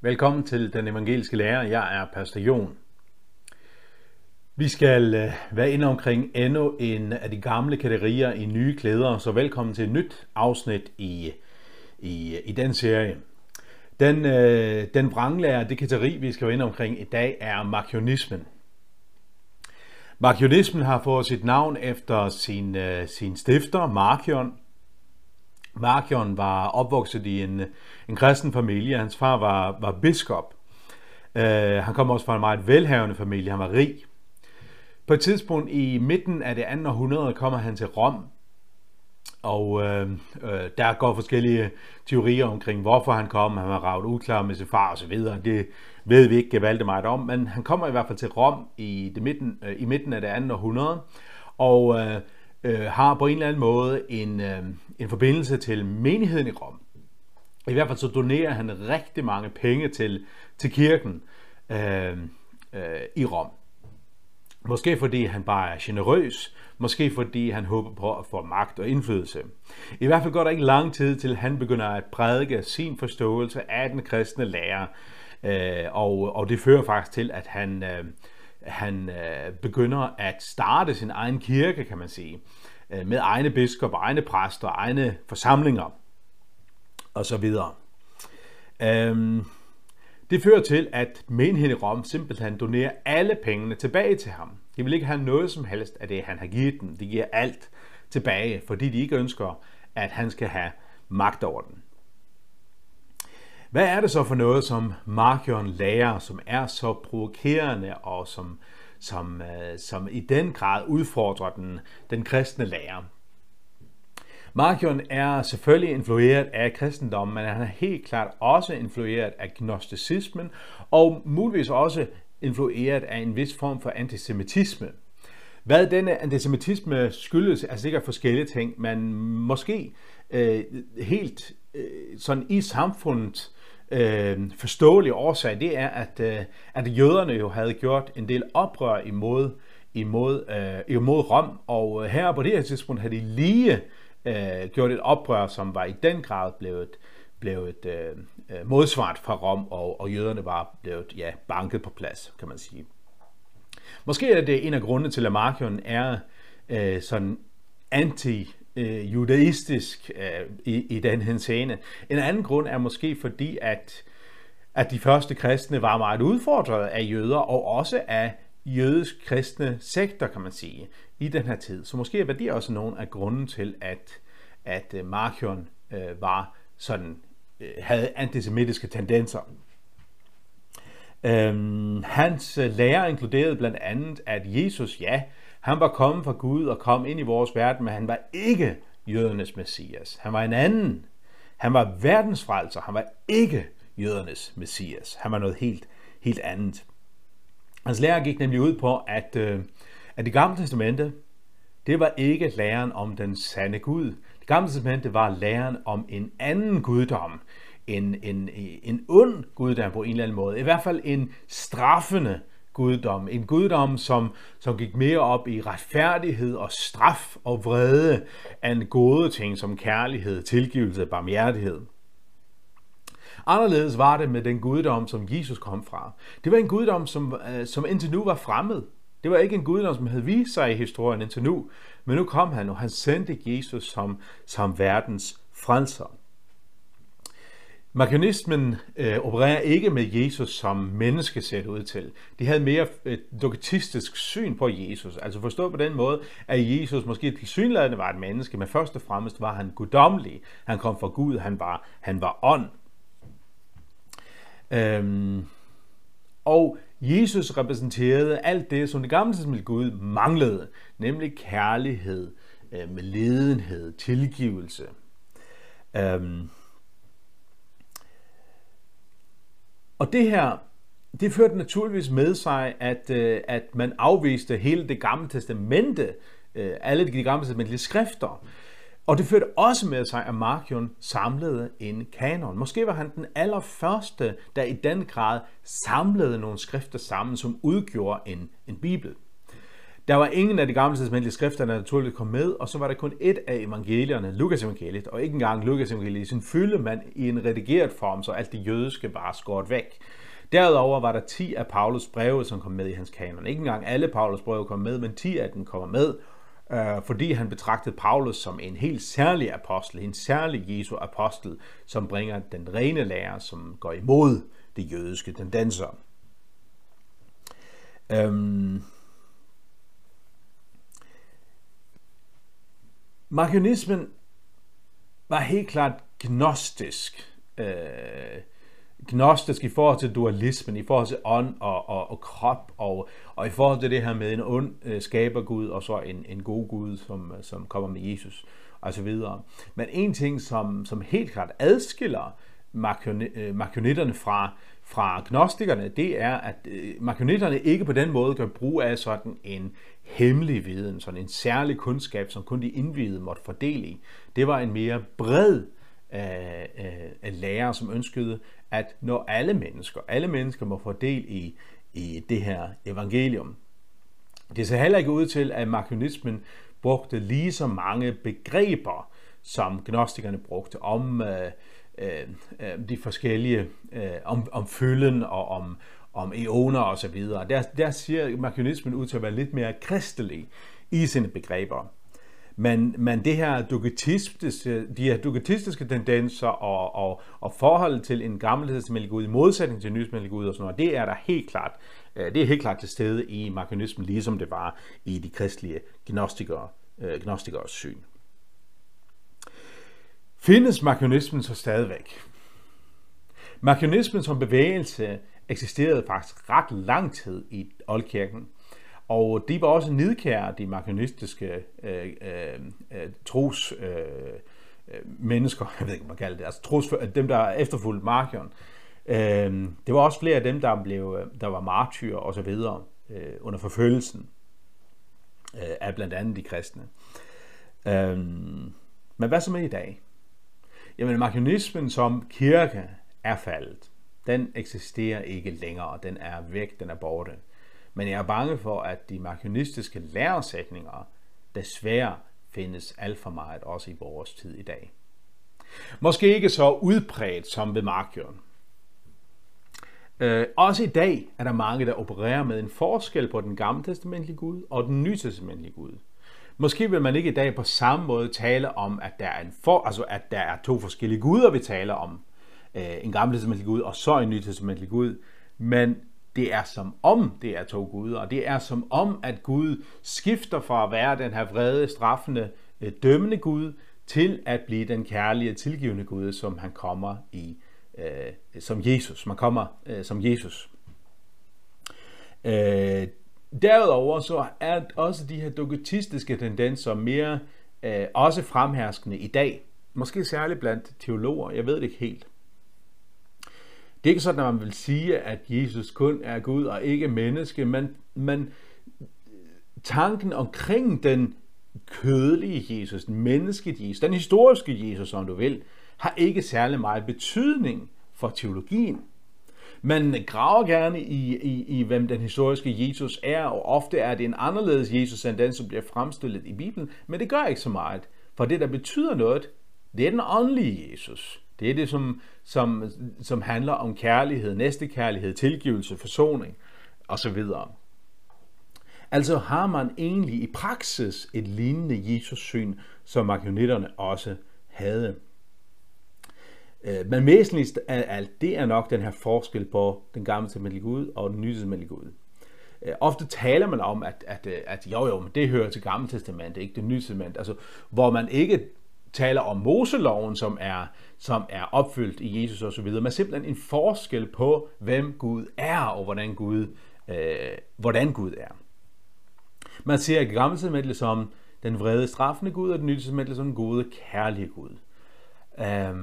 Velkommen til Den Evangeliske Lærer. Jeg er Pastor Jon. Vi skal øh, være inde omkring endnu en af de gamle kategorier i nye klæder, så velkommen til et nyt afsnit i, i, i den serie. Den, øh, den vranglærer, det kategori, vi skal være inde omkring i dag, er markionismen. Markionismen har fået sit navn efter sin, øh, sin stifter, Markion, Markion var opvokset i en, en kristen familie. Hans far var, var biskop. Uh, han kom også fra en meget velhavende familie. Han var rig. På et tidspunkt i midten af det andet århundrede kommer han til Rom, og øh, øh, der går forskellige teorier omkring, hvorfor han kom. Han var ravet uklar med sin far osv. Det ved vi ikke valgte meget om, men han kommer i hvert fald til Rom i, det midten, øh, i midten af det andet århundrede, og øh, øh, har på en eller anden måde en, øh, en forbindelse til menigheden i Rom. I hvert fald så donerer han rigtig mange penge til, til kirken øh, øh, i Rom. Måske fordi han bare er generøs, måske fordi han håber på at få magt og indflydelse. I hvert fald går der ikke lang tid til, han begynder at prædike sin forståelse af den kristne lære, øh, og, og det fører faktisk til, at han, øh, han øh, begynder at starte sin egen kirke, kan man sige. Øh, med egne biskopper, egne præster, egne forsamlinger og så videre. Øhm, det fører til, at menigheden i Rom simpelthen donerer alle pengene tilbage til ham. De vil ikke have noget som helst af det, han har givet dem. De giver alt tilbage, fordi de ikke ønsker, at han skal have magt over den. Hvad er det så for noget, som Markion lærer, som er så provokerende og som som, øh, som i den grad udfordrer den, den kristne lære. Markion er selvfølgelig influeret af kristendommen, men han er helt klart også influeret af gnosticismen, og muligvis også influeret af en vis form for antisemitisme. Hvad denne antisemitisme skyldes, er sikkert forskellige ting, men måske øh, helt øh, sådan i samfundet øh, forståelige årsag, det er, at, øh, at jøderne jo havde gjort en del oprør imod, imod, øh, imod Rom, og øh, her på det her tidspunkt havde de lige øh, gjort et oprør, som var i den grad blevet, blevet øh, øh modsvaret fra Rom, og, og jøderne var blevet ja, banket på plads, kan man sige. Måske er det en af grundene til, at Markion er øh, sådan anti øh, judaistisk øh, i, i den henseende. En anden grund er måske fordi, at, at de første kristne var meget udfordret af jøder, og også af jødisk kristne sekter, kan man sige, i den her tid. Så måske var det også nogle af grunden til, at, at øh, Markion øh, var sådan, øh, havde antisemitiske tendenser. Øhm, hans lærer lære inkluderede blandt andet, at Jesus, ja, han var kommet fra Gud og kom ind i vores verden, men han var ikke jødernes messias. Han var en anden. Han var verdens frelser. Han var ikke jødernes messias. Han var noget helt, helt andet. Hans lære gik nemlig ud på, at, øh, at det gamle testamente, det var ikke læren om den sande Gud. Det gamle testamente var læren om en anden guddom. En, en, en ond guddom på en eller anden måde. I hvert fald en straffende guddom. En guddom, som, som gik mere op i retfærdighed og straf og vrede end gode ting som kærlighed, tilgivelse og barmhjertighed. Anderledes var det med den guddom, som Jesus kom fra. Det var en guddom, som, øh, som indtil nu var fremmed. Det var ikke en guddom, som havde vist sig i historien indtil nu, men nu kom han, og han sendte Jesus som, som verdens frelser. Markionismen øh, opererer ikke med Jesus som menneske ser ud til. De havde mere øh, et dogmatistisk syn på Jesus. Altså forstå på den måde, at Jesus måske tilsyneladende var et menneske, men først og fremmest var han guddommelig. Han kom fra Gud, han var, han var ånd. Øhm, og Jesus repræsenterede alt det, som det gamle testament Gud manglede, nemlig kærlighed, øh, med ledenhed, tilgivelse. Øhm, Og det her, det førte naturligvis med sig, at, øh, at man afviste hele det gamle testamente, øh, alle de gamle testamentlige skrifter. Og det førte også med sig, at Markion samlede en kanon. Måske var han den allerførste, der i den grad samlede nogle skrifter sammen, som udgjorde en, en bibel. Der var ingen af de gamle testamentlige skrifter, der naturligt kom med, og så var der kun et af evangelierne, Lukas evangeliet, og ikke engang Lukas evangeliet i sin fylde, men i en redigeret form, så alt det jødiske bare skåret væk. Derudover var der 10 af Paulus breve, som kom med i hans kanon. Ikke engang alle Paulus breve kom med, men 10 af dem kommer med, øh, fordi han betragtede Paulus som en helt særlig apostel, en særlig Jesu apostel, som bringer den rene lære, som går imod de jødiske tendenser. Øhm Markionismen var helt klart gnostisk. Øh, gnostisk i forhold til dualismen, i forhold til ånd og, og, og krop, og, og i forhold til det her med en ond øh, skabergud, og så en, en god Gud, som, som kommer med Jesus, og så videre. Men en ting, som, som helt klart adskiller øh, fra, fra gnostikerne, det er, at øh, ikke på den måde gør brug af sådan en hemmelig viden, sådan en særlig kundskab, som kun de indvidede måtte fordele i. Det var en mere bred af, af, af lærere, som ønskede, at når alle mennesker, alle mennesker må få del i, i det her evangelium. Det ser heller ikke ud til, at markionismen brugte lige så mange begreber, som gnostikerne brugte om øh, Øh, øh, de forskellige, øh, om, om følgen og om, om eoner og så videre. Der, der siger markionismen ud til at være lidt mere kristelig i sine begreber. Men, men det her duketistiske, de her dogmatistiske tendenser og, og, og forholdet til en gammelhedsmældig Gud i modsætning til nysmældig Gud og sådan noget, det er der helt klart, øh, det er helt klart til stede i markionismen, ligesom det var i de kristelige gnostikere, øh, gnostikers syn. Findes markionismen så stadigvæk? Markionismen som bevægelse eksisterede faktisk ret lang tid i oldkirken. Og de var også nidkære, de markionistiske øh, øh, øh, tros øh, øh mennesker, jeg ved ikke, hvad man kalder det, altså tros, dem, der efterfulgte Markion. Øh, det var også flere af dem, der, blev, øh, der var martyrer og så videre øh, under forfølgelsen øh, af blandt andet de kristne. Øh, men hvad så med i dag? Jamen, markionismen som kirke er faldet. Den eksisterer ikke længere. Den er væk, den er borte. Men jeg er bange for, at de markionistiske læresætninger desværre findes alt for meget også i vores tid i dag. Måske ikke så udbredt som ved Markion. Øh, også i dag er der mange, der opererer med en forskel på den gamle testamentlige Gud og den nye testamentlige Gud. Måske vil man ikke i dag på samme måde tale om, at der er, en for, altså at der er to forskellige guder, vi taler om. Øh, en gammel testamentlig Gud og så en ny testamentlig Gud. Men det er som om det er to guder, og det er som om, at Gud skifter fra at være den her vrede, straffende, øh, dømmende Gud, til at blive den kærlige, tilgivende Gud, som han kommer i, øh, som Jesus. Man kommer øh, som Jesus. Øh, derudover så er også de her dogmatistiske tendenser mere øh, også fremherskende i dag. Måske særligt blandt teologer, jeg ved det ikke helt. Det er ikke sådan, at man vil sige, at Jesus kun er Gud og ikke menneske, men, men tanken omkring den kødelige Jesus, den menneskelige Jesus, den historiske Jesus, som du vil, har ikke særlig meget betydning for teologien. Man graver gerne i, i, i, hvem den historiske Jesus er, og ofte er det en anderledes Jesus end den, som bliver fremstillet i Bibelen, men det gør ikke så meget. For det, der betyder noget, det er den åndelige Jesus. Det er det, som, som, som handler om kærlighed, næstekærlighed, tilgivelse, forsoning osv. Altså har man egentlig i praksis et lignende Jesus-syn, som markionitterne også havde. Øh, men væsentligst af alt, det er nok den her forskel på den gamle testamentlige Gud og den nye testamentlige Gud. Øh, ofte taler man om, at, at, øh, at jo jo, men det hører til gamle testamentet, ikke det nye testament. Altså, hvor man ikke taler om Moseloven, som er, som er opfyldt i Jesus osv., men simpelthen en forskel på, hvem Gud er, og hvordan Gud, øh, hvordan Gud er. Man ser Gamle Testamentet som den vrede, straffende Gud, og den nye Testamentet som den gode, kærlige Gud. Øh,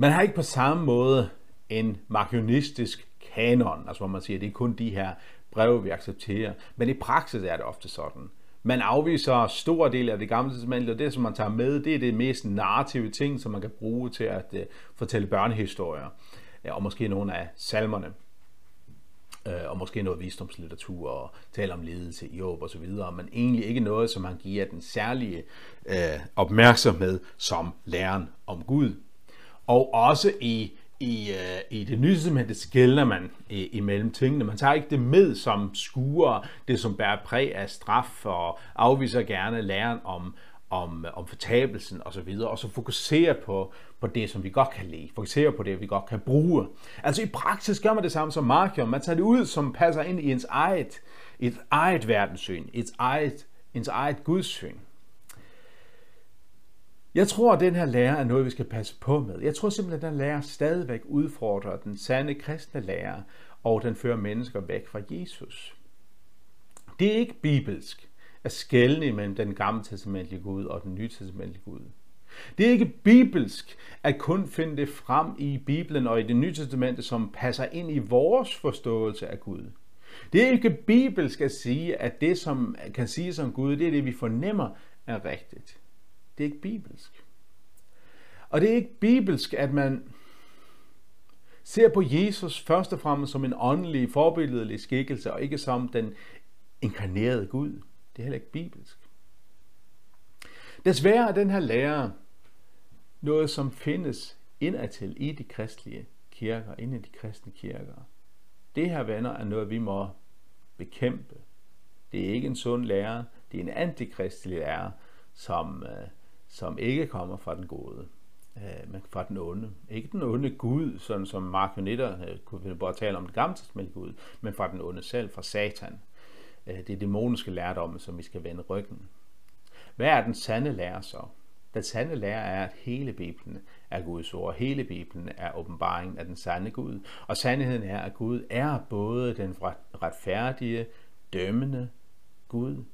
man har ikke på samme måde en markionistisk kanon, altså hvor man siger, at det er kun de her breve, vi accepterer. Men i praksis er det ofte sådan. Man afviser stor del af det gamle testament, og det, som man tager med, det er det mest narrative ting, som man kan bruge til at uh, fortælle børnehistorier, ja, og måske nogle af salmerne. uh, og måske noget visdomslitteratur og tale om ledelse i håb og så videre, men egentlig ikke noget, som man giver den særlige uh, opmærksomhed som læren om Gud. Og også i i, øh, i det nye testamente skældner man øh, imellem tingene. Man tager ikke det med som skuer, det som bærer præg af straf, og afviser gerne læren om, om, om fortabelsen og så og så fokuserer på, på det, som vi godt kan lide, fokuserer på det, vi godt kan bruge. Altså i praksis gør man det samme som Markion. Man tager det ud, som passer ind i ens eget, et eget verdenssyn, et eget, ens eget gudssyn. Jeg tror, at den her lærer er noget, vi skal passe på med. Jeg tror simpelthen, at den lærer stadigvæk udfordrer den sande kristne lærer, og den fører mennesker væk fra Jesus. Det er ikke bibelsk at skælne mellem den gamle testamentlige Gud og den nye testamentlige Gud. Det er ikke bibelsk at kun finde det frem i Bibelen og i det nye testamente, som passer ind i vores forståelse af Gud. Det er ikke bibelsk at sige, at det, som kan siges om Gud, det er det, vi fornemmer er rigtigt. Det er ikke bibelsk. Og det er ikke bibelsk, at man ser på Jesus først og fremmest som en åndelig, forbilledelig skikkelse, og ikke som den inkarnerede Gud. Det er heller ikke bibelsk. Desværre er den her lære noget, som findes indadtil i de kristlige kirker, inde i de kristne kirker. Det her, venner, er noget, vi må bekæmpe. Det er ikke en sund lære, det er en antikristelig lære, som, øh, som ikke kommer fra den gode, øh, men fra den onde. Ikke den onde Gud, sådan som marionetter øh, kunne vi bare tale om det gamle testament Gud, men fra den onde selv, fra Satan. Øh, det er dæmoniske lærdomme, som vi skal vende ryggen. Hvad er den sande lære så? Den sande lære er, at hele Bibelen er Guds ord. Hele Bibelen er åbenbaringen af den sande Gud. Og sandheden er, at Gud er både den retfærdige, dømmende Gud,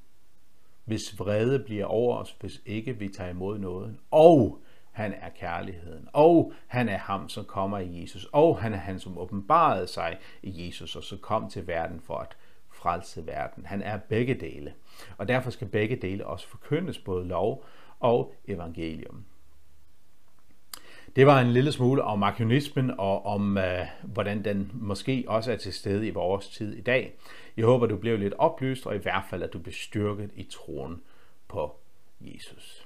hvis vrede bliver over os, hvis ikke vi tager imod noget. Og han er kærligheden, og han er ham, som kommer i Jesus, og han er han, som åbenbarede sig i Jesus, og så kom til verden for at frelse verden. Han er begge dele, og derfor skal begge dele også forkyndes, både lov og evangelium. Det var en lille smule om markionismen og om, øh, hvordan den måske også er til stede i vores tid i dag. Jeg håber, du blev lidt oplyst, og i hvert fald, at du blev styrket i troen på Jesus.